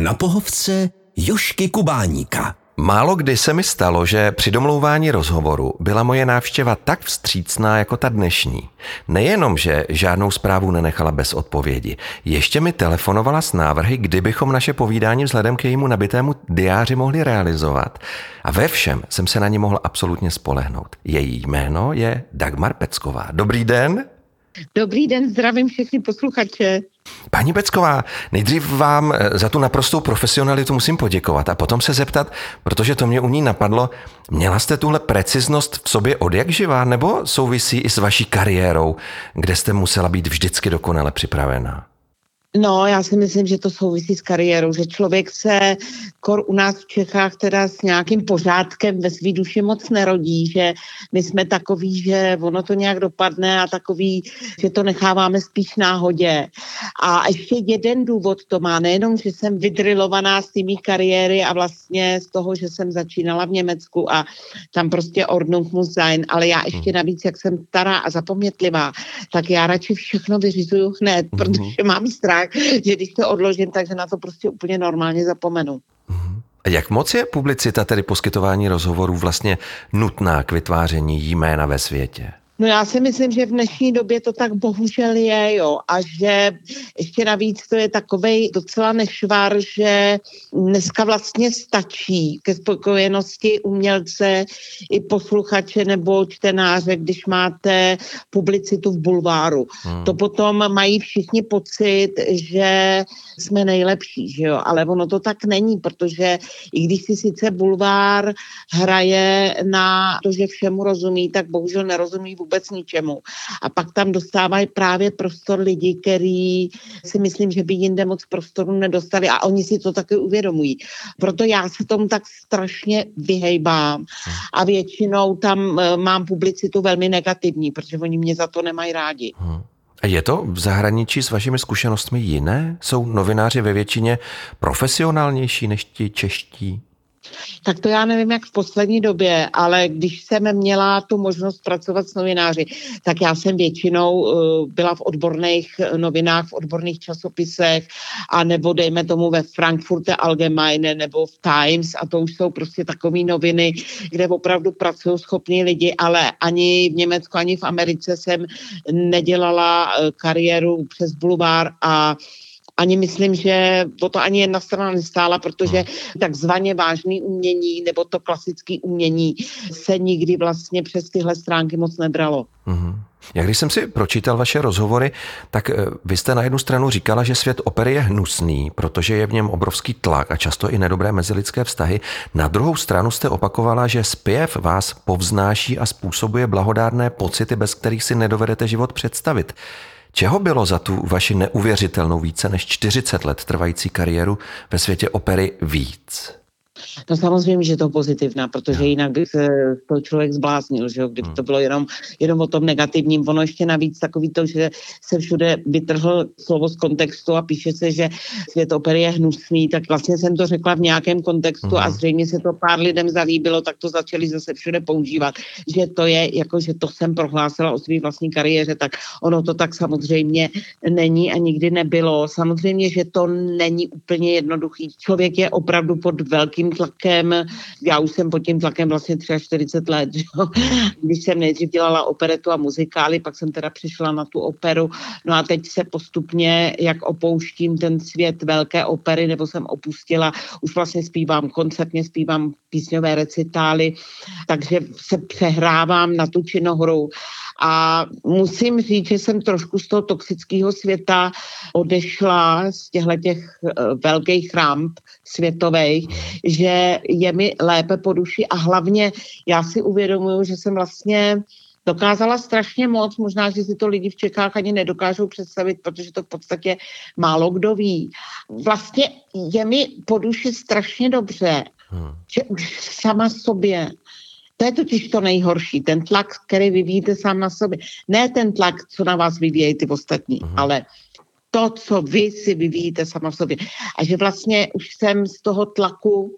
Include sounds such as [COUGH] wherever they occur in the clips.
Na pohovce Jošky Kubáníka. Málo kdy se mi stalo, že při domlouvání rozhovoru byla moje návštěva tak vstřícná jako ta dnešní. Nejenom, že žádnou zprávu nenechala bez odpovědi, ještě mi telefonovala s návrhy, kdybychom naše povídání vzhledem k jejímu nabitému diáři mohli realizovat. A ve všem jsem se na ní mohl absolutně spolehnout. Její jméno je Dagmar Pecková. Dobrý den. Dobrý den, zdravím všechny posluchače. Paní Pecková, nejdřív vám eh, za tu naprostou profesionalitu musím poděkovat a potom se zeptat, protože to mě u ní napadlo, měla jste tuhle preciznost v sobě od jak živá, nebo souvisí i s vaší kariérou, kde jste musela být vždycky dokonale připravená? No, já si myslím, že to souvisí s kariérou, že člověk se kor u nás v Čechách teda s nějakým pořádkem ve svý duši moc nerodí, že my jsme takový, že ono to nějak dopadne a takový, že to necháváme spíš náhodě. A ještě jeden důvod to má, nejenom, že jsem vydrilovaná z tými kariéry a vlastně z toho, že jsem začínala v Německu a tam prostě Ordnung muss sein, ale já ještě navíc, jak jsem stará a zapomnětlivá, tak já radši všechno vyřizuju hned, mm-hmm. protože mám strach tak, [LAUGHS] že když to odložím, takže na to prostě úplně normálně zapomenu. A jak moc je publicita, tedy poskytování rozhovorů, vlastně nutná k vytváření jména ve světě? No já si myslím, že v dnešní době to tak bohužel je, jo. A že ještě navíc to je takový docela nešvar, že dneska vlastně stačí ke spokojenosti umělce i posluchače nebo čtenáře, když máte publicitu v bulváru. Hmm. To potom mají všichni pocit, že jsme nejlepší, že jo. Ale ono to tak není, protože i když si sice bulvár hraje na to, že všemu rozumí, tak bohužel nerozumí vůbec vůbec ničemu. A pak tam dostávají právě prostor lidi, který si myslím, že by jinde moc prostoru nedostali a oni si to taky uvědomují. Proto já se tomu tak strašně vyhejbám a většinou tam eh, mám publicitu velmi negativní, protože oni mě za to nemají rádi. Hmm. A je to v zahraničí s vašimi zkušenostmi jiné? Jsou novináři ve většině profesionálnější než ti čeští? Tak to já nevím, jak v poslední době, ale když jsem měla tu možnost pracovat s novináři, tak já jsem většinou uh, byla v odborných novinách, v odborných časopisech, a nebo dejme tomu ve Frankfurte Allgemeine nebo v Times a to už jsou prostě takové noviny, kde opravdu pracují schopní lidi, ale ani v Německu, ani v Americe jsem nedělala uh, kariéru přes bulvár a ani myslím, že o to ani jedna strana nestála, protože hmm. takzvaně vážný umění nebo to klasické umění se nikdy vlastně přes tyhle stránky moc nebralo. Mm-hmm. Já když jsem si pročítal vaše rozhovory, tak eh, vy jste na jednu stranu říkala, že svět opery je hnusný, protože je v něm obrovský tlak a často i nedobré mezilidské vztahy. Na druhou stranu jste opakovala, že zpěv vás povznáší a způsobuje blahodárné pocity, bez kterých si nedovedete život představit. Čeho bylo za tu vaši neuvěřitelnou více než 40 let trvající kariéru ve světě opery víc? No samozřejmě, že to pozitivná, protože jinak by se to člověk zbláznil, že jo, kdyby hmm. to bylo jenom, jenom o tom negativním. Ono ještě navíc takový to, že se všude vytrhl slovo z kontextu a píše se, že svět opery je hnusný, tak vlastně jsem to řekla v nějakém kontextu hmm. a zřejmě se to pár lidem zalíbilo, tak to začali zase všude používat, že to je, jako že to jsem prohlásila o své vlastní kariéře, tak ono to tak samozřejmě není a nikdy nebylo. Samozřejmě, že to není úplně jednoduchý. Člověk je opravdu pod velkým tlakem, já už jsem pod tím tlakem vlastně 43 let, že? když jsem nejdřív dělala operetu a muzikály, pak jsem teda přišla na tu operu, no a teď se postupně, jak opouštím ten svět velké opery, nebo jsem opustila, už vlastně zpívám koncertně, zpívám písňové recitály, takže se přehrávám na tu činohru a musím říct, že jsem trošku z toho toxického světa odešla, z těchto těch eh, velkých ramp světových, že je mi lépe po duši a hlavně já si uvědomuju, že jsem vlastně dokázala strašně moc, možná, že si to lidi v Čechách ani nedokážou představit, protože to v podstatě málo kdo ví. Vlastně je mi po duši strašně dobře, hmm. že už sama sobě to je totiž to nejhorší, ten tlak, který vyvíjíte sám na sobě. Ne ten tlak, co na vás vyvíjejí ty ostatní, uh-huh. ale to, co vy si vyvíjíte sama v sobě. A že vlastně už jsem z toho tlaku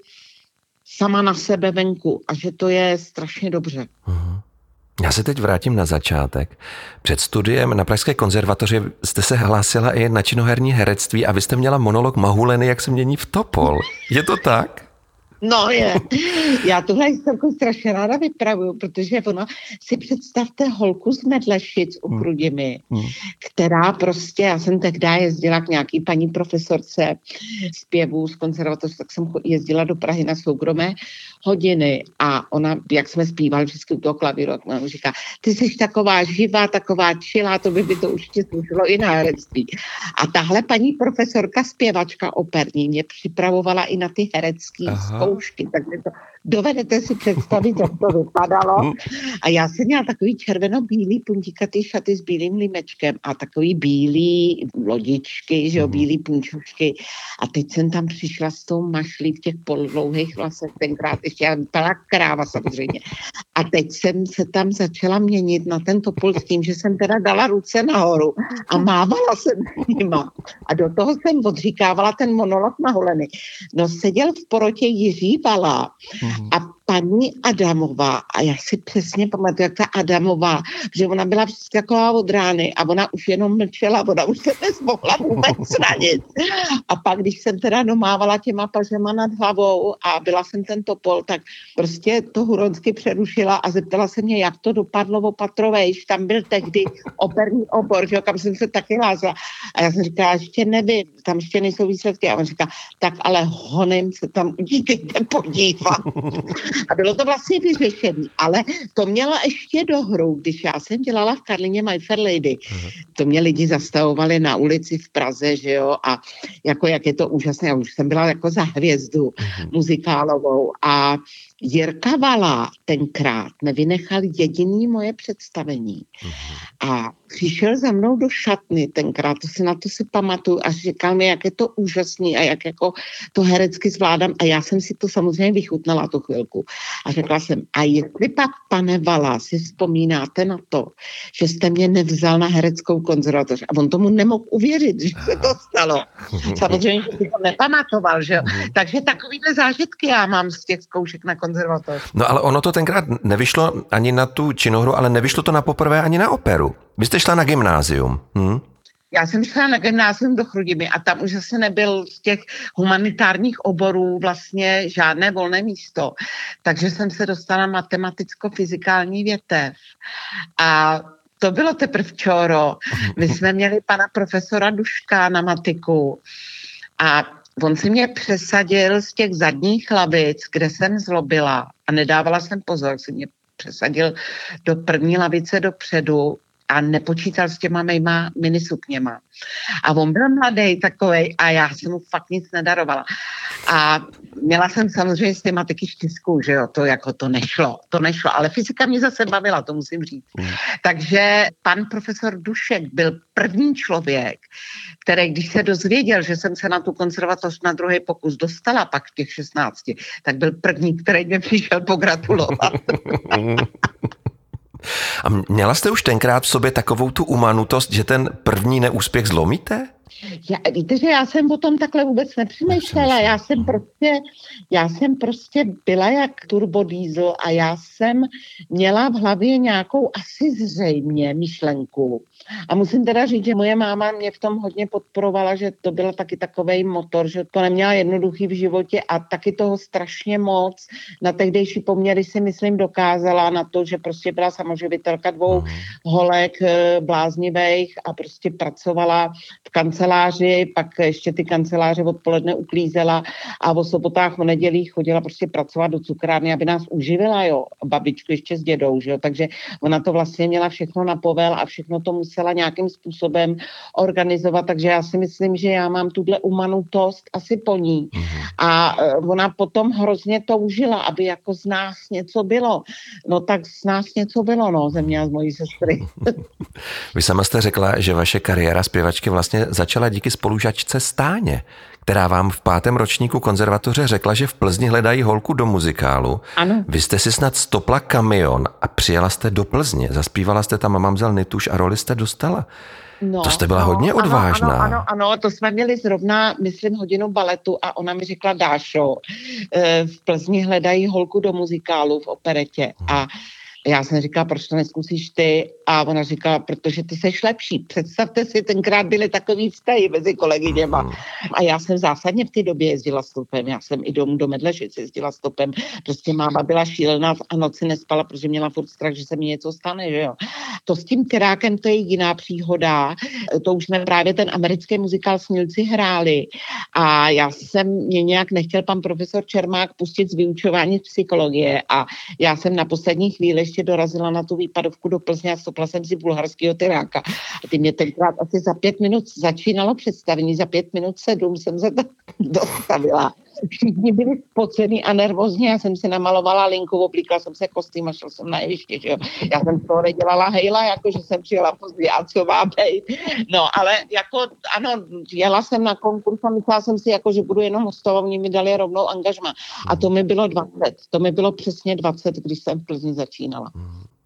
sama na sebe venku a že to je strašně dobře. Uh-huh. Já se teď vrátím na začátek. Před studiem na Pražské konzervatoři jste se hlásila i na činoherní herectví a vy jste měla monolog Mahuleny, jak se mění v topol. Je to tak? No je. Já tuhle historku strašně ráda vypravuju, protože ono, si představte holku z Medlešic u hmm. Chrudimi, hmm. která prostě, já jsem tehdy jezdila k nějaký paní profesorce zpěvů z konzervatoře, tak jsem jezdila do Prahy na soukromé hodiny a ona, jak jsme zpívali vždycky u toho klavíru, ona říká, ty jsi taková živá, taková čilá, to by by to určitě slušelo i na herectví. A tahle paní profesorka zpěvačka operní mě připravovala i na ty herecké zkoušky, takže to dovedete si představit, jak to vypadalo. A já jsem měla takový červeno-bílý puntíkatý šaty s bílým limečkem a takový bílý lodičky, že jo, mhm. bílý punčušky. A teď jsem tam přišla s tou mašlí v těch poldlouhých vlasech, tenkrát ještě já vypadala kráva samozřejmě. A teď jsem se tam začala měnit na ten topol s tím, že jsem teda dala ruce nahoru a mávala jsem nima. A do toho jsem odříkávala ten monolog na holeny. No seděl v porotě Jiří Vala a paní Adamová, a já si přesně pamatuju, jak ta Adamová, že ona byla taková od rány a ona už jenom mlčela, ona už se nezmohla vůbec [LAUGHS] nic. A pak, když jsem teda domávala těma pažema nad hlavou a byla jsem ten topol, tak prostě to Huronsky přerušila a zeptala se mě, jak to dopadlo o Patrovejš, tam byl tehdy operní obor, že, kam jsem se taky lázla. A já jsem říkala, ještě nevím, tam ještě nejsou výsledky. A on říká, tak ale honem se tam [LAUGHS] udívejte podívat. A bylo to vlastně vyřešené, ale to měla ještě do hru, když já jsem dělala v Karlině My Fair Lady. Uh-huh. To mě lidi zastavovali na ulici v Praze, že jo, a jako jak je to úžasné, já už jsem byla jako za hvězdu uh-huh. muzikálovou a Jirka Vala tenkrát nevynechal jediný moje představení. Uh-huh. A přišel za mnou do šatny tenkrát, to si na to si pamatuju a říkal mi, jak je to úžasný a jak jako to herecky zvládám a já jsem si to samozřejmě vychutnala tu chvilku. A řekla jsem, a jestli pak, pane Vala, si vzpomínáte na to, že jste mě nevzal na hereckou konzervatoř a on tomu nemohl uvěřit, že se to stalo. [LAUGHS] Samozřejmě, že si to nepamatoval, že jo. Mhm. Takže takovýhle zážitky já mám z těch zkoušek na konzervatoř. No ale ono to tenkrát nevyšlo ani na tu činohru, ale nevyšlo to na poprvé ani na operu. Vy jste šla na gymnázium. Hm? Já jsem šla na gymnázium do Chrudimi a tam už zase nebyl z těch humanitárních oborů vlastně žádné volné místo. Takže jsem se dostala matematicko-fyzikální větev. A to bylo teprve včoro. My jsme měli pana profesora Duška na matiku a on si mě přesadil z těch zadních lavic, kde jsem zlobila a nedávala jsem pozor, si mě přesadil do první lavice dopředu a nepočítal s těma mýma minisukněma. A on byl mladý takový a já jsem mu fakt nic nedarovala. A měla jsem samozřejmě s tematiky štěstku, že jo, to jako to nešlo, to nešlo, ale fyzika mě zase bavila, to musím říct. Mm. Takže pan profesor Dušek byl první člověk, který, když se dozvěděl, že jsem se na tu konzervatoř na druhý pokus dostala pak v těch 16, tak byl první, který mě přišel pogratulovat. [LAUGHS] [LAUGHS] A měla jste už tenkrát v sobě takovou tu umanutost, že ten první neúspěch zlomíte? Já, víte, že já jsem o tom takhle vůbec nepřemýšlela. Já jsem prostě, já jsem prostě byla jak turbodiesel a já jsem měla v hlavě nějakou asi zřejmě myšlenku. A musím teda říct, že moje máma mě v tom hodně podporovala, že to byl taky takový motor, že to neměla jednoduchý v životě a taky toho strašně moc na tehdejší poměry si myslím dokázala na to, že prostě byla samoživitelka dvou mhm. holek eh, bláznivých a prostě pracovala v kanceláři, pak ještě ty kanceláře odpoledne uklízela a o sobotách, o nedělích chodila prostě pracovat do cukrárny, aby nás uživila, jo, babičku ještě s dědou, že jo, takže ona to vlastně měla všechno na povel a všechno to musela nějakým způsobem organizovat, takže já si myslím, že já mám tuhle umanutost asi po ní. Mm-hmm. A e, ona potom hrozně toužila, aby jako z nás něco bylo. No tak z nás něco bylo, no, ze mě a z mojí sestry. [LAUGHS] Vy sama jste řekla, že vaše kariéra zpěvačky vlastně začala díky spolužačce Stáně, která vám v pátém ročníku konzervatoře řekla, že v Plzni hledají holku do muzikálu. Ano. Vy jste si snad stopla kamion a přijela jste do Plzně. Zaspívala jste tam Mamzel Nituš a roli jste dostala. No, to jste byla no, hodně odvážná. Ano, ano, ano, to jsme měli zrovna, myslím, hodinu baletu a ona mi řekla, Dášo, eh, v Plzni hledají holku do muzikálu v operetě a Já jsem říkala, proč to neskusíš ty? A ona říkala, protože ty seš lepší. Představte si, tenkrát byly takový vztahy mezi kolegyněma. Mhm. A já jsem zásadně v té době jezdila stopem. Já jsem i domů do Medležic jezdila stopem. Prostě máma byla šílená a noci nespala, protože měla furt strach, že se mi něco stane, že jo. To s tím terákem, to je jiná příhoda. To už jsme právě ten americký muzikál Snílci hráli. A já jsem mě nějak nechtěl pan profesor Čermák pustit z vyučování psychologie a já jsem na poslední chvíli ještě dorazila na tu výpadovku do Plzně a stopla jsem si bulharského tyráka. A ty mě tenkrát asi za pět minut začínalo představení, za pět minut sedm jsem se tam [LAUGHS] dostavila všichni byli spocený a nervózní. Já jsem si namalovala linku, oblíkla jsem se kostým a šel jsem na jeviště. Že jo. Já jsem toho nedělala hejla, jako že jsem přijela pozdě a co má být. No, ale jako, ano, jela jsem na konkurs a myslela jsem si, jako, že budu jenom hostovat, mi dali rovnou angažma. A to mi bylo 20. To mi bylo přesně 20, když jsem v Plzni začínala.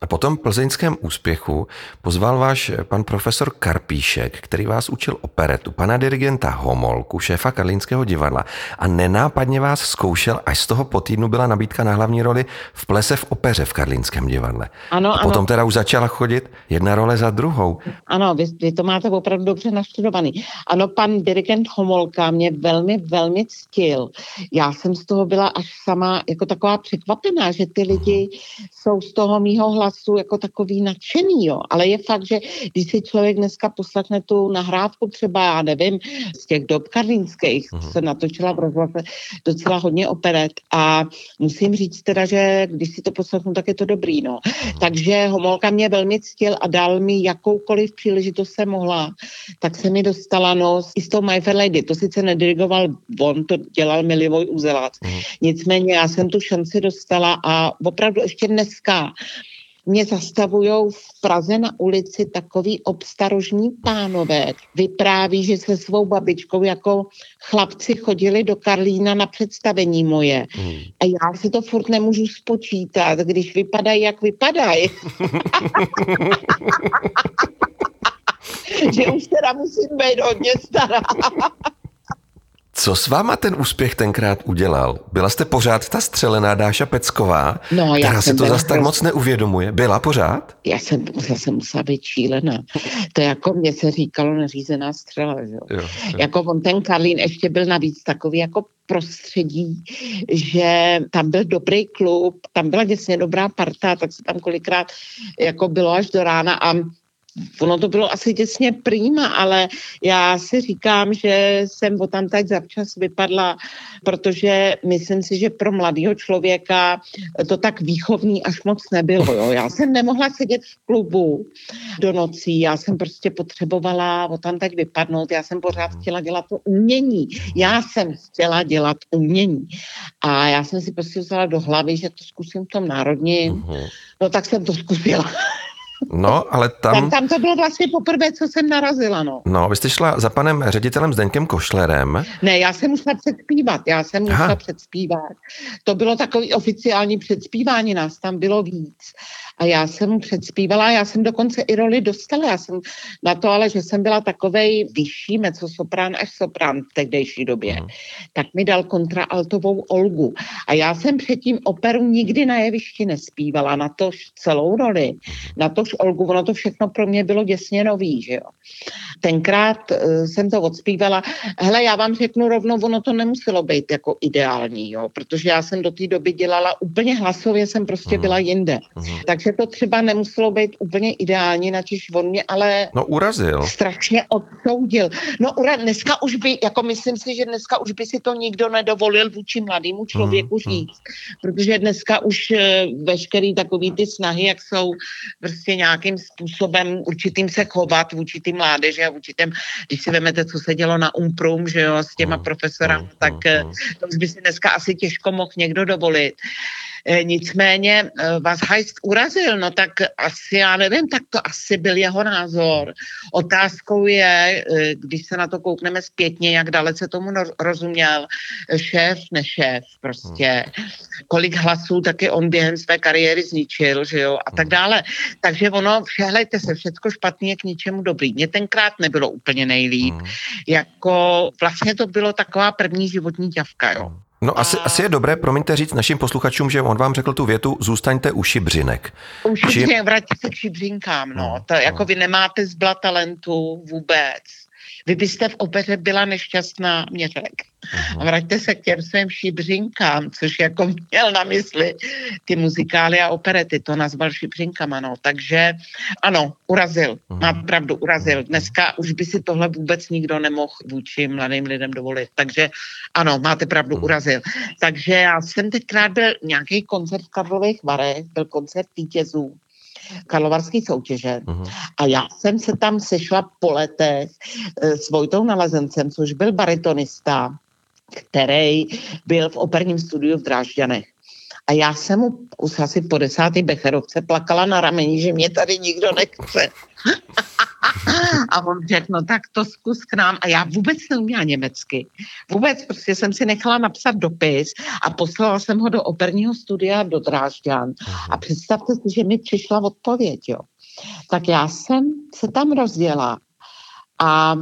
A po tom plzeňském úspěchu pozval váš pan profesor Karpíšek, který vás učil operetu, pana dirigenta Homolku, šéfa Karlínského divadla a nenápadně vás zkoušel, až z toho po týdnu byla nabídka na hlavní roli v plese v opeře v Karlínském divadle. Ano, a potom ano. teda už začala chodit jedna role za druhou. Ano, vy, vy to máte opravdu dobře naštudovaný. Ano, pan dirigent Homolka mě velmi, velmi ctil. Já jsem z toho byla až sama jako taková překvapená, že ty lidi jsou z toho mýho hlasu hlasu jako takový nadšený, jo. Ale je fakt, že když si člověk dneska poslechne tu nahrávku třeba, já nevím, z těch dob karlínských, uh-huh. se natočila v rozhlase docela hodně operet a musím říct teda, že když si to poslechnu, tak je to dobrý, no. Uh-huh. Takže Homolka mě velmi ctil a dal mi jakoukoliv příležitost se mohla, tak se mi dostala, no, i s tou My Fair Lady, to sice nedirigoval on, to dělal Milivoj Uzelac. Uh-huh. Nicméně já jsem tu šanci dostala a opravdu ještě dneska mě zastavují v Praze na ulici takový obstarožní pánové. Vypráví, že se svou babičkou jako chlapci chodili do Karlína na představení moje. Hmm. A já si to furt nemůžu spočítat, když vypadají, jak vypadají. [LAUGHS] [LAUGHS] že už teda musím být hodně stará. Co s váma ten úspěch tenkrát udělal? Byla jste pořád ta střelená Dáša Pecková, no, která se to zase tak moc neuvědomuje? Byla pořád? Já jsem zase musela být šílená. To jako mě se říkalo neřízená střela. Že? Jo, jo. Jako on ten Karlín ještě byl navíc takový jako prostředí, že tam byl dobrý klub, tam byla děsně dobrá parta, tak se tam kolikrát jako bylo až do rána a ono to bylo asi těsně prýma, ale já si říkám, že jsem o tam teď zavčas vypadla, protože myslím si, že pro mladého člověka to tak výchovný až moc nebylo. Jo. Já jsem nemohla sedět v klubu do nocí, já jsem prostě potřebovala o tam teď vypadnout, já jsem pořád chtěla dělat to umění. Já jsem chtěla dělat umění. A já jsem si prostě vzala do hlavy, že to zkusím v tom národním. No tak jsem to zkusila. No, ale tam... tam... Tam to bylo vlastně poprvé, co jsem narazila, no. No, vy jste šla za panem ředitelem Zdeňkem Košlerem. Ne, já jsem musela předspívat, já jsem musela Aha. předspívat. To bylo takový oficiální předspívání, nás tam bylo víc. A já jsem mu předspívala, já jsem dokonce i roli dostala. Já jsem na to, ale že jsem byla takovej vyšší soprán až soprán v tehdejší době, mm. tak mi dal kontraaltovou Olgu. A já jsem předtím operu nikdy na jevišti nespívala, na to celou roli, na tož Olgu, ono to všechno pro mě bylo děsně nový, že jo. Tenkrát uh, jsem to odspívala. Hele, já vám řeknu rovnou, ono to nemuselo být jako ideální, jo, protože já jsem do té doby dělala úplně hlasově, jsem prostě mm. byla jinde. Mm. Takže to třeba nemuselo být úplně ideální, načiž on mě ale no, urazil. strašně odsoudil. No ura, dneska už by, jako myslím si, že dneska už by si to nikdo nedovolil vůči mladému člověku mm, říct, protože dneska už eh, veškerý takový ty snahy, jak jsou prostě nějakým způsobem určitým se chovat vůči ty mládeže a vůči těm, když si vezmete, co se dělo na Umprum, že jo, s těma mm, profesorami, mm, tak mm, to už by si dneska asi těžko mohl někdo dovolit. E, nicméně e, vás Heist urazil, no tak asi, já nevím, tak to asi byl jeho názor. Otázkou je, e, když se na to koukneme zpětně, jak dalece tomu rozuměl šéf, nešéf prostě. Kolik hlasů taky on během své kariéry zničil, že jo, a tak dále. Takže ono, všehlejte se, všechno špatný je k ničemu dobrý. Mně tenkrát nebylo úplně nejlíp. Jako vlastně to bylo taková první životní ťavka, jo. No asi, asi je dobré, promiňte říct našim posluchačům, že on vám řekl tu větu, zůstaňte u šibřinek. U šibřinek, vraťte se k šibřinkám, no. no to jako no. vy nemáte zbla talentu vůbec vy byste v opeře byla nešťastná, mě řek. A vraťte se k těm svým šibřinkám, což jako měl na mysli ty muzikály a operety, to nazval šibřinkama, no. Takže ano, urazil, má pravdu, urazil. Dneska už by si tohle vůbec nikdo nemohl vůči mladým lidem dovolit. Takže ano, máte pravdu, urazil. Takže já jsem teďkrát byl nějaký koncert v Karlových Varech, byl koncert vítězů karlovarské soutěže. Uh-huh. A já jsem se tam sešla po letech eh, s Vojtou Nalezencem, což byl baritonista, který byl v operním studiu v Drážďanech. A já jsem mu už asi po desátý Becherovce plakala na rameni, že mě tady nikdo nechce. A on řekl, no tak to zkus k nám. A já vůbec neuměla německy. Vůbec, prostě jsem si nechala napsat dopis a poslala jsem ho do operního studia do Drážďan. A představte si, že mi přišla odpověď, jo. Tak já jsem se tam rozděla a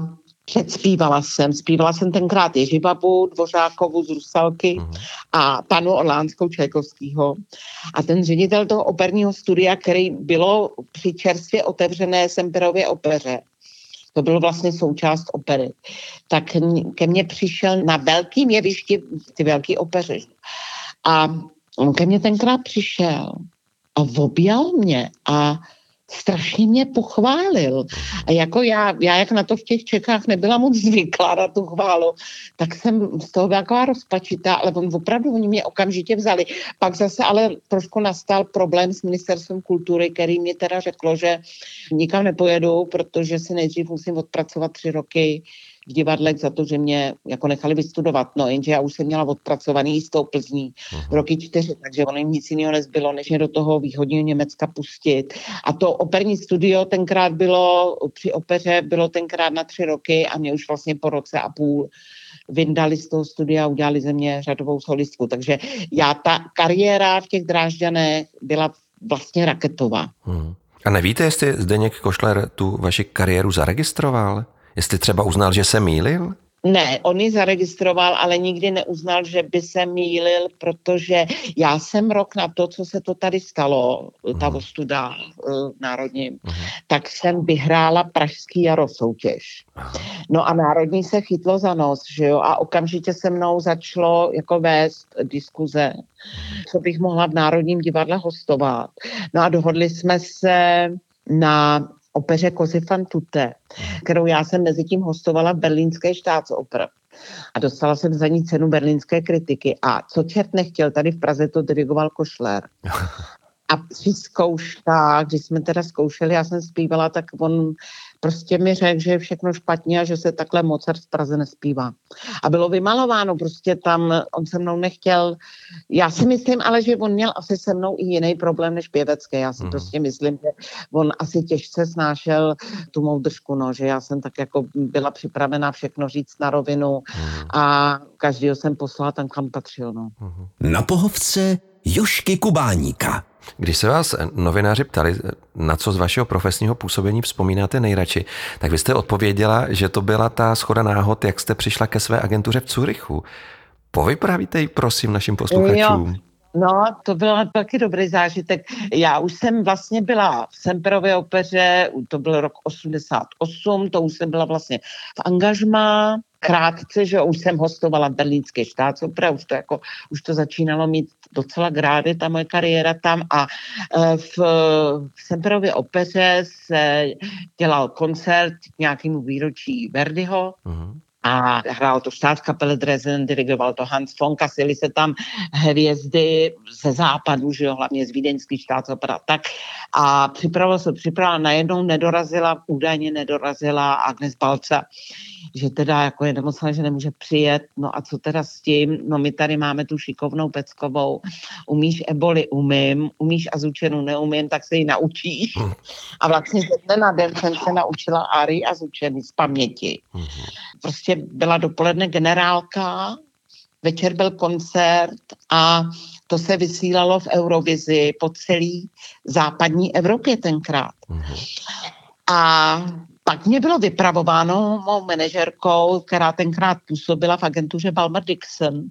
Předspívala jsem, zpívala jsem tenkrát Ježibabu, Dvořákovu z Rusalky uh-huh. a panu Orlánskou Čajkovskýho. A ten ředitel toho operního studia, který bylo při čerstvě otevřené Semperově opeře, to bylo vlastně součást opery, tak ke mně přišel na velkým jevišti, ty velký opery. A on ke mně tenkrát přišel a objal mě a strašně mě pochválil. A jako já, já jak na to v těch Čechách nebyla moc zvyklá na tu chválu, tak jsem z toho byla taková rozpačitá, ale on opravdu oni mě okamžitě vzali. Pak zase ale trošku nastal problém s ministerstvem kultury, který mě teda řeklo, že nikam nepojedu, protože si nejdřív musím odpracovat tři roky v divadlech za to, že mě jako nechali vystudovat. No, jenže já už jsem měla odpracovaný s tou Plzní uh-huh. roky čtyři, takže ono jim nic jiného nezbylo, než mě do toho východního Německa pustit. A to operní studio tenkrát bylo, při opeře bylo tenkrát na tři roky a mě už vlastně po roce a půl vyndali z toho studia a udělali ze mě řadovou solistku. Takže já, ta kariéra v těch drážďanech byla vlastně raketová. Hmm. A nevíte, jestli Zdeněk Košler tu vaši kariéru zaregistroval? Jestli třeba uznal, že se mýlil? Ne, on ji zaregistroval, ale nikdy neuznal, že by se mýlil, protože já jsem rok na to, co se to tady stalo, uh-huh. ta ostuda uh, národní, uh-huh. tak jsem vyhrála Pražský jaro soutěž. Uh-huh. No a národní se chytlo za nos, že jo, a okamžitě se mnou začalo jako vést diskuze, co bych mohla v Národním divadle hostovat. No a dohodli jsme se na opeře Kozy fan tutte, kterou já jsem mezi tím hostovala v berlínské štátsoper. A dostala jsem za ní cenu berlínské kritiky. A co čert nechtěl, tady v Praze to dirigoval Košler. [LAUGHS] A při zkouškách, když jsme teda zkoušeli, já jsem zpívala, tak on prostě mi řekl, že je všechno špatně a že se takhle Mozart v Praze nespívá. A bylo vymalováno, prostě tam on se mnou nechtěl, já si myslím ale, že on měl asi se mnou i jiný problém než pěvecké. Já si mm. prostě myslím, že on asi těžce snášel tu mou držku, no, že já jsem tak jako byla připravená všechno říct na rovinu mm. a každýho jsem poslala tam, kam patřil. No. Mm. Na pohovce Jošky Kubáníka. Když se vás novináři ptali, na co z vašeho profesního působení vzpomínáte nejradši, tak vy jste odpověděla, že to byla ta schoda náhod, jak jste přišla ke své agentuře v Curychu. Povyprávíte ji, prosím, našim posluchačům. Jo. No, to byl taky dobrý zážitek. Já už jsem vlastně byla v Semperově opeře, to byl rok 88, to už jsem byla vlastně v angažmá, krátce, že už jsem hostovala v berlínské štátsopeře, už to jako, už to začínalo mít docela grády, ta moje kariéra tam a e, v, v Semperově opeře se dělal koncert k nějakému výročí Verdiho, uh-huh a hrál to kapele Dresden, dirigoval to Hans von Kassili se tam hvězdy ze západu, že jo, hlavně z vídeňský štátopera, tak. A připravila se, připravila, najednou nedorazila, údajně nedorazila Agnes Balca, že teda jako je nemocná, že nemůže přijet, no a co teda s tím, no my tady máme tu šikovnou Peckovou, umíš eboli, umím, umíš azučenu, neumím, tak se ji naučíš. A vlastně ze dne na den jsem se naučila Ari azučeny z paměti. Prostě byla dopoledne generálka, večer byl koncert a to se vysílalo v Eurovizi po celé západní Evropě tenkrát. A Pak mě bylo vypravováno mou manažerkou, která tenkrát působila v agentuře Balmer Dixon,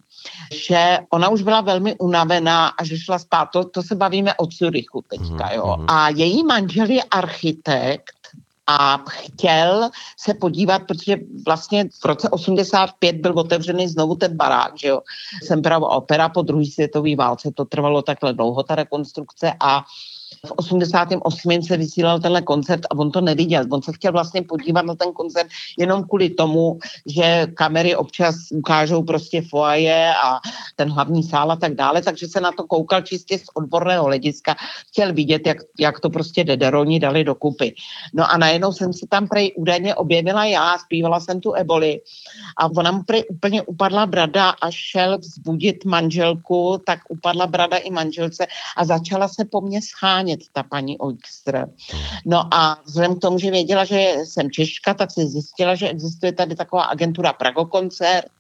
že ona už byla velmi unavená a že šla spát. To, to se bavíme o Curychu teďka, mhm, jo. Mhm. A její manžel je architekt a chtěl se podívat, protože vlastně v roce 85 byl otevřený znovu ten barák, že jo. Jsem právě opera po druhé světové válce, to trvalo takhle dlouho, ta rekonstrukce a v 88. se vysílal tenhle koncert a on to neviděl. On se chtěl vlastně podívat na ten koncert jenom kvůli tomu, že kamery občas ukážou prostě foaje a ten hlavní sál a tak dále, takže se na to koukal čistě z odborného hlediska. Chtěl vidět, jak, jak to prostě Dederoni dali dokupy. No a najednou jsem se tam prej údajně objevila já, zpívala jsem tu eboli a ona mu prej úplně upadla brada a šel vzbudit manželku, tak upadla brada i manželce a začala se po mně schánět rozumět, ta paní Oikster. No a vzhledem k tomu, že věděla, že jsem Češka, tak si zjistila, že existuje tady taková agentura Pragokoncert,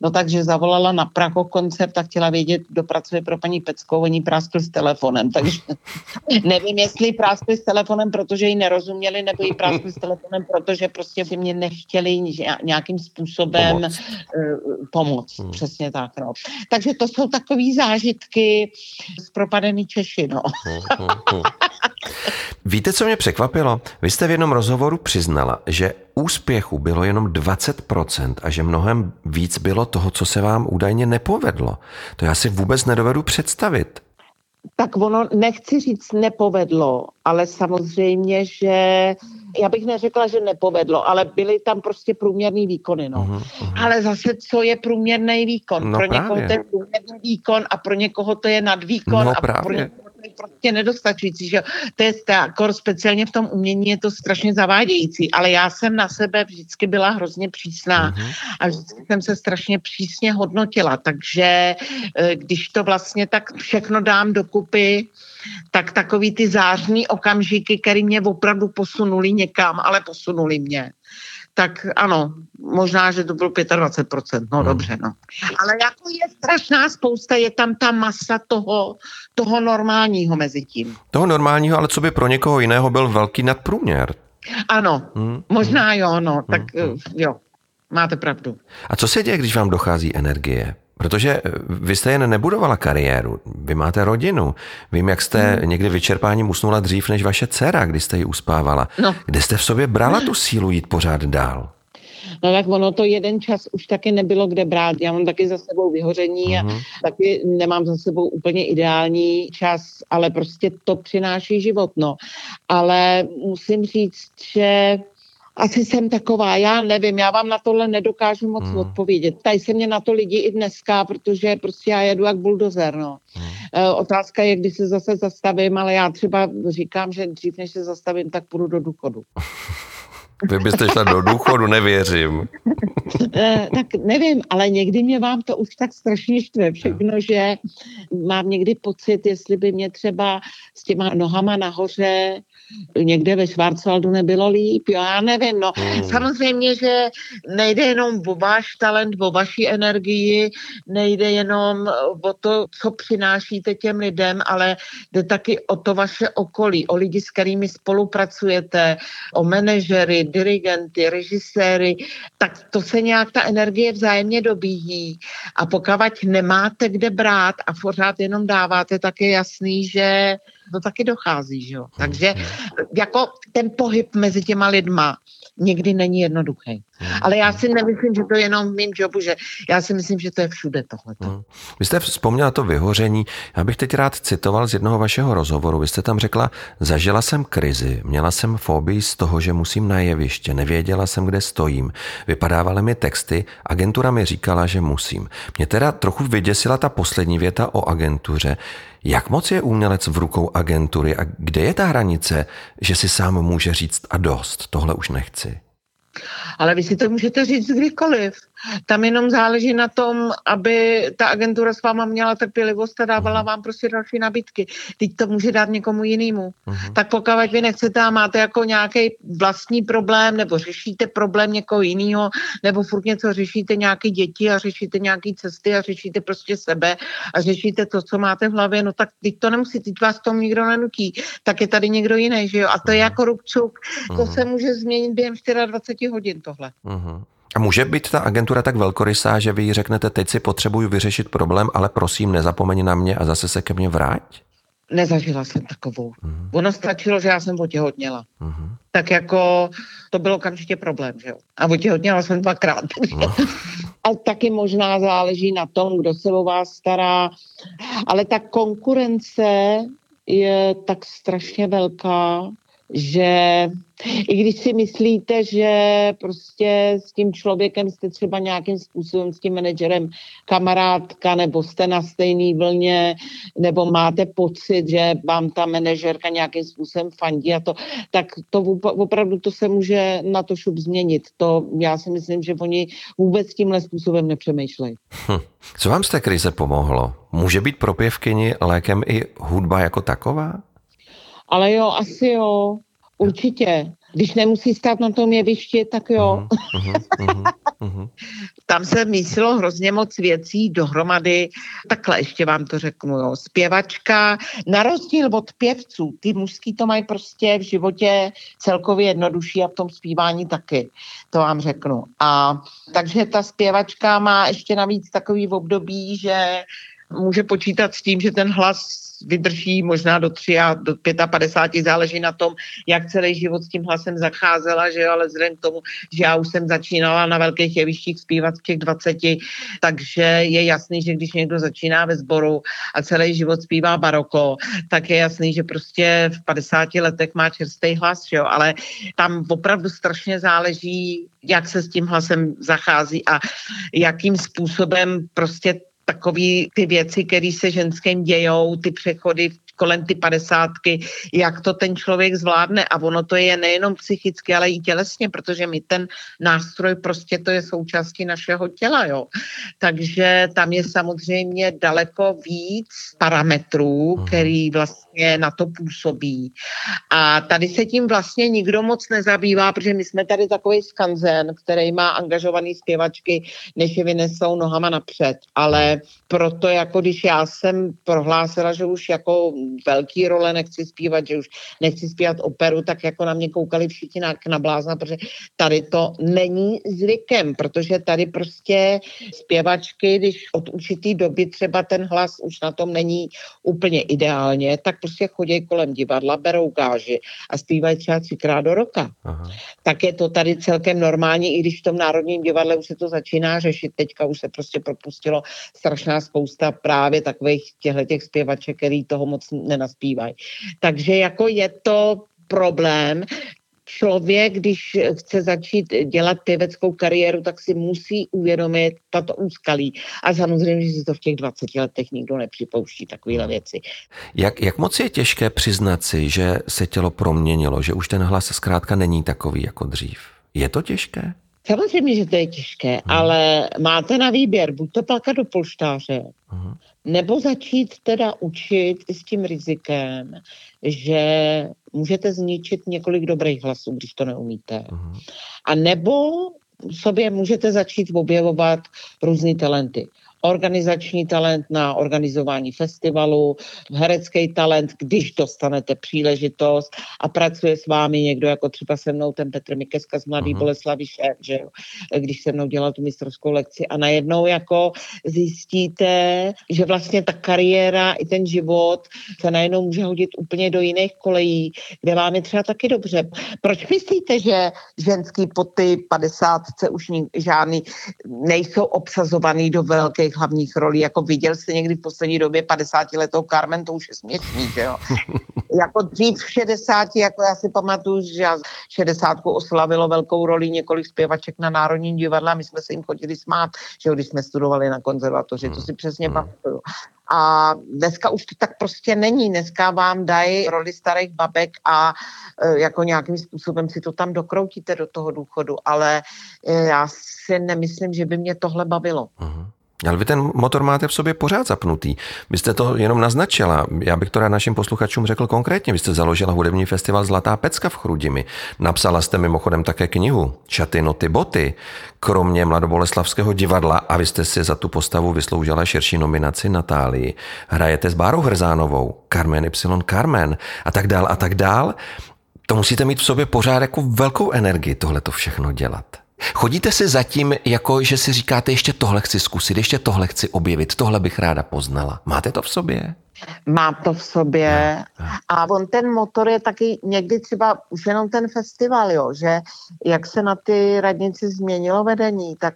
No takže zavolala na Praho koncert a chtěla vědět, kdo pracuje pro paní Peckou, oni práskli s telefonem, takže [LAUGHS] nevím, jestli práskli s telefonem, protože ji nerozuměli, nebo ji práskli s telefonem, protože prostě si mě nechtěli nějakým způsobem pomoct. Uh, pomoct. Hmm. Přesně tak, no. Takže to jsou takové zážitky z propadený Češi, no. Hmm, hmm, hmm. Víte, co mě překvapilo? Vy jste v jednom rozhovoru přiznala, že úspěchu bylo jenom 20% a že mnohem víc bylo toho, co se vám údajně nepovedlo. To já si vůbec nedovedu představit. Tak ono, nechci říct nepovedlo, ale samozřejmě, že já bych neřekla, že nepovedlo, ale byly tam prostě průměrný výkony. No. Uh-huh, uh-huh. Ale zase, co je průměrný výkon? No pro právě. někoho to je průměrný výkon a pro někoho to je nadvýkon no a právě. pro někoho prostě nedostačující. Že? To je jako speciálně v tom umění je to strašně zavádějící, ale já jsem na sebe vždycky byla hrozně přísná mm-hmm. a vždycky jsem se strašně přísně hodnotila, takže eh, když to vlastně tak všechno dám dokupy, tak takový ty zářný okamžiky, které mě opravdu posunuli někam, ale posunuli mě tak ano, možná, že to bylo 25%, no hmm. dobře, no. Ale jako je strašná spousta, je tam ta masa toho, toho normálního mezi tím. Toho normálního, ale co by pro někoho jiného byl velký nadprůměr. Ano, hmm. možná jo, no, tak hmm. jo, máte pravdu. A co se děje, když vám dochází energie? Protože eh, vy jste jen nebudovala kariéru, vy máte rodinu. Vím, jak jste hmm. někdy vyčerpáním usnula dřív než vaše dcera, když jste ji uspávala. No. Kde jste v sobě brala tu sílu jít pořád dál? No tak ono to jeden čas už taky nebylo kde brát. Já mám taky za sebou vyhoření uh-huh. a mhm. taky nemám za sebou úplně ideální čas, ale prostě to přináší život, no. Ale musím říct, že asi jsem taková, já nevím, já vám na tohle nedokážu moc hmm. odpovědět. Tady se mě na to lidi i dneska, protože prostě já jedu jak buldozer, no. Hmm. E, otázka je, kdy se zase zastavím, ale já třeba říkám, že dřív než se zastavím, tak půjdu do důchodu. [LAUGHS] Vy byste šla do důchodu, nevěřím. e, tak nevím, ale někdy mě vám to už tak strašně štve všechno, že mám někdy pocit, jestli by mě třeba s těma nohama nahoře někde ve Schwarzwaldu nebylo líp, jo, já nevím, no. Hmm. Samozřejmě, že nejde jenom o váš talent, o vaši energii, nejde jenom o to, co přinášíte těm lidem, ale jde taky o to vaše okolí, o lidi, s kterými spolupracujete, o manažery, dirigenty, režiséry, tak to se nějak ta energie vzájemně dobíjí a pokud nemáte kde brát a pořád jenom dáváte, tak je jasný, že to taky dochází, že jo. Takže jako ten pohyb mezi těma lidma někdy není jednoduchý. Hmm. Ale já si nemyslím, že to je jenom v mým jobu, že já si myslím, že to je všude tohle. Hmm. Vy jste vzpomněla to vyhoření. Já bych teď rád citoval z jednoho vašeho rozhovoru. Vy jste tam řekla, zažila jsem krizi, měla jsem fobii z toho, že musím na jeviště, nevěděla jsem, kde stojím. Vypadávaly mi texty, agentura mi říkala, že musím. Mě teda trochu vyděsila ta poslední věta o agentuře. Jak moc je umělec v rukou agentury a kde je ta hranice, že si sám může říct a dost, tohle už nechci? Ale vy si to můžete říct kdykoliv. Tam jenom záleží na tom, aby ta agentura s váma měla trpělivost a dávala vám prostě další nabídky. Teď to může dát někomu jinému. Uh-huh. Tak pokud vy nechcete a máte jako nějaký vlastní problém, nebo řešíte problém někoho jiného, nebo furt něco řešíte nějaké děti a řešíte nějaké cesty a řešíte prostě sebe a řešíte to, co máte v hlavě, no tak teď to nemusí, teď vás tomu nikdo nenutí, tak je tady někdo jiný, že jo? A to je jako rubčuk, to uh-huh. se může změnit během 24 hodin tohle. Uh-huh. A může být ta agentura tak velkorysá, že vy jí řeknete, teď si potřebuju vyřešit problém, ale prosím, nezapomeň na mě a zase se ke mně vrať? Nezažila jsem takovou. Uh-huh. Ono stačilo, že já jsem otěhotněla. Uh-huh. Tak jako to bylo okamžitě problém, že jo. A otěhotněla jsem dvakrát. Uh-huh. [LAUGHS] a taky možná záleží na tom, kdo se o vás stará. Ale ta konkurence je tak strašně velká, že i když si myslíte, že prostě s tím člověkem jste třeba nějakým způsobem s tím manažerem kamarádka, nebo jste na stejné vlně, nebo máte pocit, že vám ta manažerka nějakým způsobem fandí a to, tak to opravdu to se může na to šup změnit. To já si myslím, že oni vůbec tímhle způsobem nepřemýšlejí. Hm. Co vám z té krize pomohlo? Může být pro pěvkyni lékem i hudba jako taková? Ale jo, asi jo, určitě. Když nemusí stát na tom jevišti, tak jo. Uh-huh, uh-huh, uh-huh. Tam se mísilo hrozně moc věcí dohromady. Takhle ještě vám to řeknu. Jo. Zpěvačka, na rozdíl od pěvců, ty mužský to mají prostě v životě celkově jednodušší a v tom zpívání taky. To vám řeknu. A takže ta zpěvačka má ještě navíc takový období, že může počítat s tím, že ten hlas vydrží možná do 3 a do 55, záleží na tom, jak celý život s tím hlasem zacházela, že jo, ale vzhledem k tomu, že já už jsem začínala na velkých jevištích zpívat v těch 20, takže je jasný, že když někdo začíná ve sboru a celý život zpívá baroko, tak je jasný, že prostě v 50 letech má čerstvý hlas, jo, ale tam opravdu strašně záleží, jak se s tím hlasem zachází a jakým způsobem prostě takový ty věci, které se ženským dějou, ty přechody kolem ty padesátky, jak to ten člověk zvládne a ono to je nejenom psychicky, ale i tělesně, protože my ten nástroj prostě to je součástí našeho těla, jo. Takže tam je samozřejmě daleko víc parametrů, mhm. který vlastně na to působí. A tady se tím vlastně nikdo moc nezabývá, protože my jsme tady takový skanzen, který má angažovaný zpěvačky, než je vynesou nohama napřed. Ale proto jako když já jsem prohlásila, že už jako velký role nechci zpívat, že už nechci zpívat operu, tak jako na mě koukali všichni na, na blázna, protože tady to není zvykem, protože tady prostě zpěvačky, když od určitý doby třeba ten hlas už na tom není úplně ideálně, tak prostě chodí kolem divadla, berou gáži a zpívají třeba třikrát do roka. Aha. Tak je to tady celkem normální, i když v tom Národním divadle už se to začíná řešit. Teďka už se prostě propustilo strašná spousta právě takových těchto těch zpěvaček, který toho moc nenaspívají. Takže jako je to problém, člověk, když chce začít dělat pěveckou kariéru, tak si musí uvědomit tato úskalí. A samozřejmě, že si to v těch 20 letech nikdo nepřipouští, takovéhle věci. Jak, jak moc je těžké přiznat si, že se tělo proměnilo, že už ten hlas zkrátka není takový jako dřív? Je to těžké? Samozřejmě, že to je těžké, hmm. ale máte na výběr, buď to plakat do polštáře, hmm. nebo začít teda učit i s tím rizikem, že můžete zničit několik dobrých hlasů, když to neumíte. Hmm. A nebo sobě můžete začít objevovat různé talenty organizační talent na organizování festivalu, herecký talent, když dostanete příležitost a pracuje s vámi někdo, jako třeba se mnou ten Petr Mikeska z Mladý uh-huh. Boleslavy šéf, že jo, když se mnou dělal tu mistrovskou lekci a najednou jako zjistíte, že vlastně ta kariéra i ten život se najednou může hodit úplně do jiných kolejí, kde vám je třeba taky dobře. Proč myslíte, že ženský po ty 50 už žádný nejsou obsazovaný do velkých těch hlavních rolí. Jako viděl jste někdy v poslední době 50 letou Carmen, to už je směšný, že jo. [LAUGHS] jako dřív v 60, jako já si pamatuju, že 60 oslavilo velkou roli několik zpěvaček na Národním divadle a my jsme se jim chodili smát, že jo, když jsme studovali na konzervatoři, to si přesně hmm. pamatuju. A dneska už to tak prostě není. Dneska vám dají roli starých babek a e, jako nějakým způsobem si to tam dokroutíte do toho důchodu, ale e, já si nemyslím, že by mě tohle bavilo. Uh-huh. Ale vy ten motor máte v sobě pořád zapnutý. Vy jste to jenom naznačila. Já bych to rád našim posluchačům řekl konkrétně. Vy jste založila hudební festival Zlatá pecka v Chrudimi. Napsala jste mimochodem také knihu Čaty, noty, boty. Kromě Mladoboleslavského divadla a vy jste si za tu postavu vysloužila širší nominaci Natálii. Hrajete s Bárou Hrzánovou, Carmen Y. Carmen a tak dál a tak dál. To musíte mít v sobě pořád jako velkou energii tohle to všechno dělat. Chodíte si zatím, jako že si říkáte, ještě tohle chci zkusit, ještě tohle chci objevit, tohle bych ráda poznala. Máte to v sobě? Mám to v sobě. No, no. A on ten motor je taky někdy třeba už jenom ten festival, jo, že jak se na ty radnici změnilo vedení, tak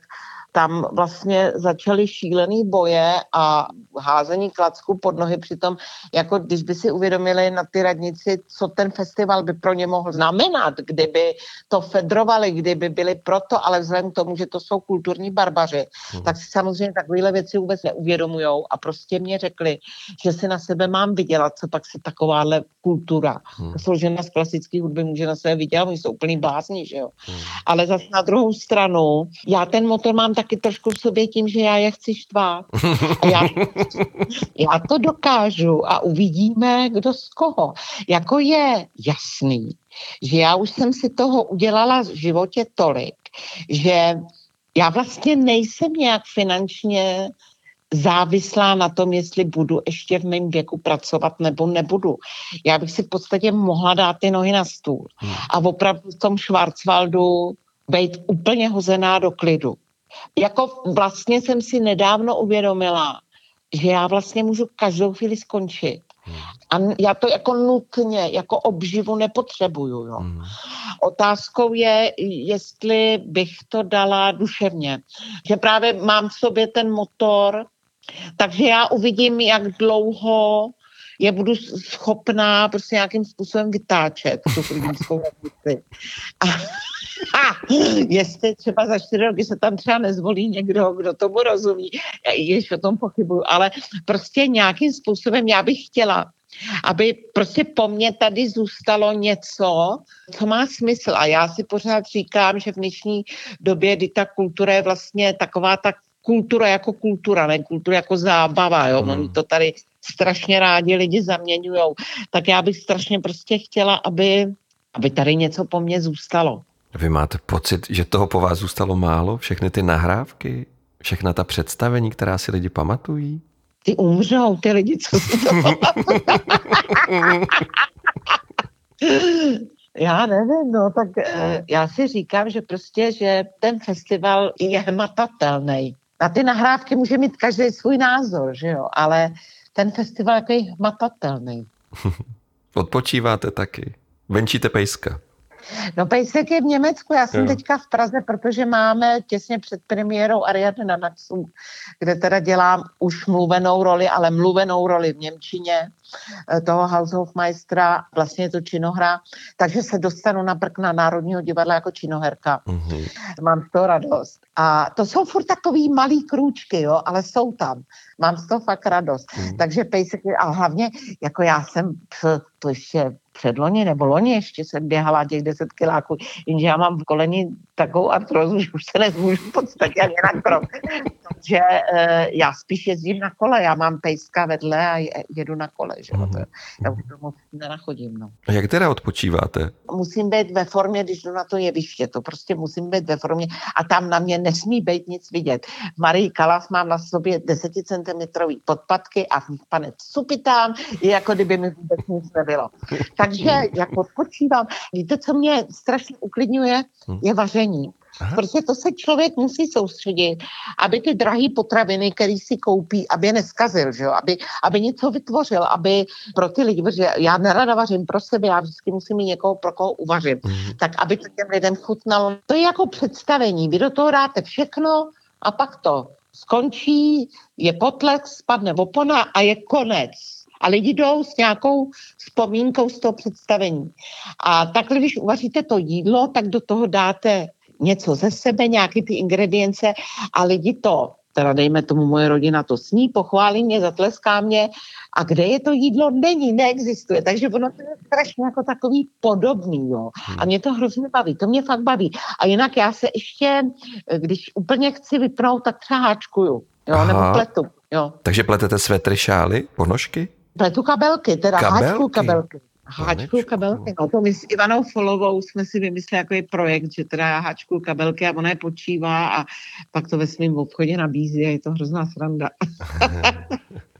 tam vlastně začaly šílený boje a házení klacku pod nohy přitom, jako když by si uvědomili na ty radnici, co ten festival by pro ně mohl znamenat, kdyby to fedrovali, kdyby byli proto, ale vzhledem k tomu, že to jsou kulturní barbaři, hmm. tak si samozřejmě takovéhle věci vůbec neuvědomujou a prostě mě řekli, že si na sebe mám vydělat, co pak se takováhle kultura hmm. složena z klasické hudby může na sebe vydělat, oni jsou úplný blázni, že jo. Hmm. Ale zase na druhou stranu, já ten motor mám taky trošku v sobě tím, že já je chci štvát. A já, [LAUGHS] já to dokážu a uvidíme, kdo z koho. Jako je jasný, že já už jsem si toho udělala v životě tolik, že já vlastně nejsem nějak finančně závislá na tom, jestli budu ještě v mém věku pracovat nebo nebudu. Já bych si v podstatě mohla dát ty nohy na stůl hmm. a opravdu v tom Schwarzwaldu být úplně hozená do klidu. Jako vlastně jsem si nedávno uvědomila, že já vlastně můžu každou chvíli skončit. Hmm. A já to jako nutně, jako obživu nepotřebuju. Jo. Hmm. Otázkou je, jestli bych to dala duševně. Že právě mám v sobě ten motor, takže já uvidím, jak dlouho je budu schopná prostě nějakým způsobem vytáčet tu klinickou a jestli třeba za čtyři roky se tam třeba nezvolí někdo, kdo tomu rozumí, ještě o tom pochybuju, ale prostě nějakým způsobem já bych chtěla, aby prostě po mně tady zůstalo něco, co má smysl. A já si pořád říkám, že v dnešní době, kdy ta kultura je vlastně taková ta kultura jako kultura, ne kultura jako zábava, jo. Mm. Oni to tady strašně rádi lidi zaměňujou. Tak já bych strašně prostě chtěla, aby, aby tady něco po mně zůstalo. Vy máte pocit, že toho po vás zůstalo málo? Všechny ty nahrávky? Všechna ta představení, která si lidi pamatují? Ty umřou, ty lidi, co si to [LAUGHS] Já nevím, no, tak eh, já si říkám, že prostě, že ten festival je hmatatelný. Na ty nahrávky může mít každý svůj názor, že jo, ale ten festival je hmatatelný. [LAUGHS] Odpočíváte taky. Venčíte pejska. No Pejsek je v Německu, já jsem jo. teďka v Praze, protože máme těsně před premiérou Ariadne na Naxu, kde teda dělám už mluvenou roli, ale mluvenou roli v Němčině eh, toho Haushofmeistera, vlastně je to činohra, takže se dostanu na brk na Národního divadla jako činoherka. Mm-hmm. Mám z toho radost. A to jsou furt takový malý krůčky, jo, ale jsou tam. Mám z toho fakt radost. Mm. Takže pejsek, a hlavně, jako já jsem to ještě předloni nebo loni ještě jsem běhala těch 10 kiláků, jenže já mám v koleni takovou artrozu, [LAUGHS] že už se nezmůžu v podstatě ani na krok. Takže uh, já spíš jezdím na kole, já mám pejska vedle a jedu na kole, že mm-hmm. já už to moc nenachodím. No. A jak teda odpočíváte? Musím být ve formě, když jdu na to jeviště, to prostě musím být ve formě a tam na mě nesmí být nic vidět. V Marii Kalas mám na sobě 10 cm podpatky a pane supitám, je jako kdyby mi vůbec nic nebylo. Takže jak odpočívám. Víte, co mě strašně uklidňuje, hm. je vaření. Aha. Protože to se člověk musí soustředit, aby ty drahé potraviny, které si koupí, aby je neskazil, že jo? Aby, aby něco vytvořil, aby pro ty lidi, protože já nerada vařím pro sebe, já vždycky musím mít někoho, pro koho uvařím, mm. tak aby to těm lidem chutnalo. To je jako představení, vy do toho dáte všechno a pak to skončí, je potlesk, spadne opona a je konec a lidi jdou s nějakou vzpomínkou z toho představení. A takhle, když uvaříte to jídlo, tak do toho dáte něco ze sebe, nějaké ty ingredience a lidi to teda dejme tomu moje rodina to sní, pochválí mě, zatleská mě a kde je to jídlo, není, neexistuje. Takže ono to je strašně jako takový podobný, jo. A Hmm. mě to hrozně baví, to mě fakt baví. A jinak já se ještě, když úplně chci vypnout, tak třeba háčkuju, jo, Aha. nebo pletu, jo. Takže pletete svetry, šály, ponožky? Pletu kabelky, teda Kabelky? háčku kabelky. Háčku kabelky, no to my s Ivanou Folovou jsme si vymysleli jako projekt, že teda já háčku kabelky a ona je počívá a pak to ve svém obchodě nabízí a je to hrozná sranda. [LAUGHS]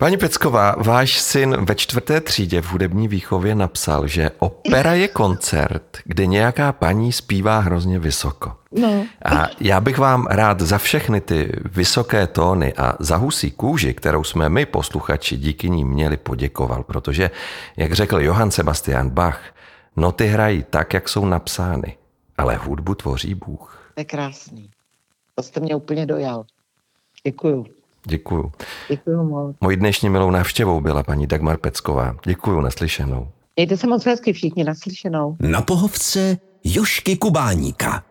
Paní Pecková, váš syn ve čtvrté třídě v hudební výchově napsal, že opera je koncert, kde nějaká paní zpívá hrozně vysoko. No. A já bych vám rád za všechny ty vysoké tóny a za husí kůži, kterou jsme my posluchači díky ní měli poděkoval, protože, jak řekl Johann Sebastian Bach, noty hrají tak, jak jsou napsány, ale hudbu tvoří Bůh. To je krásný. To jste mě úplně dojal. Děkuju. Děkuju. Děkuju moc. Mojí dnešní milou návštěvou byla paní Dagmar Pecková. Děkuju, naslyšenou. Mějte se moc hezky všichni naslyšenou. Na pohovce Jošky Kubáníka.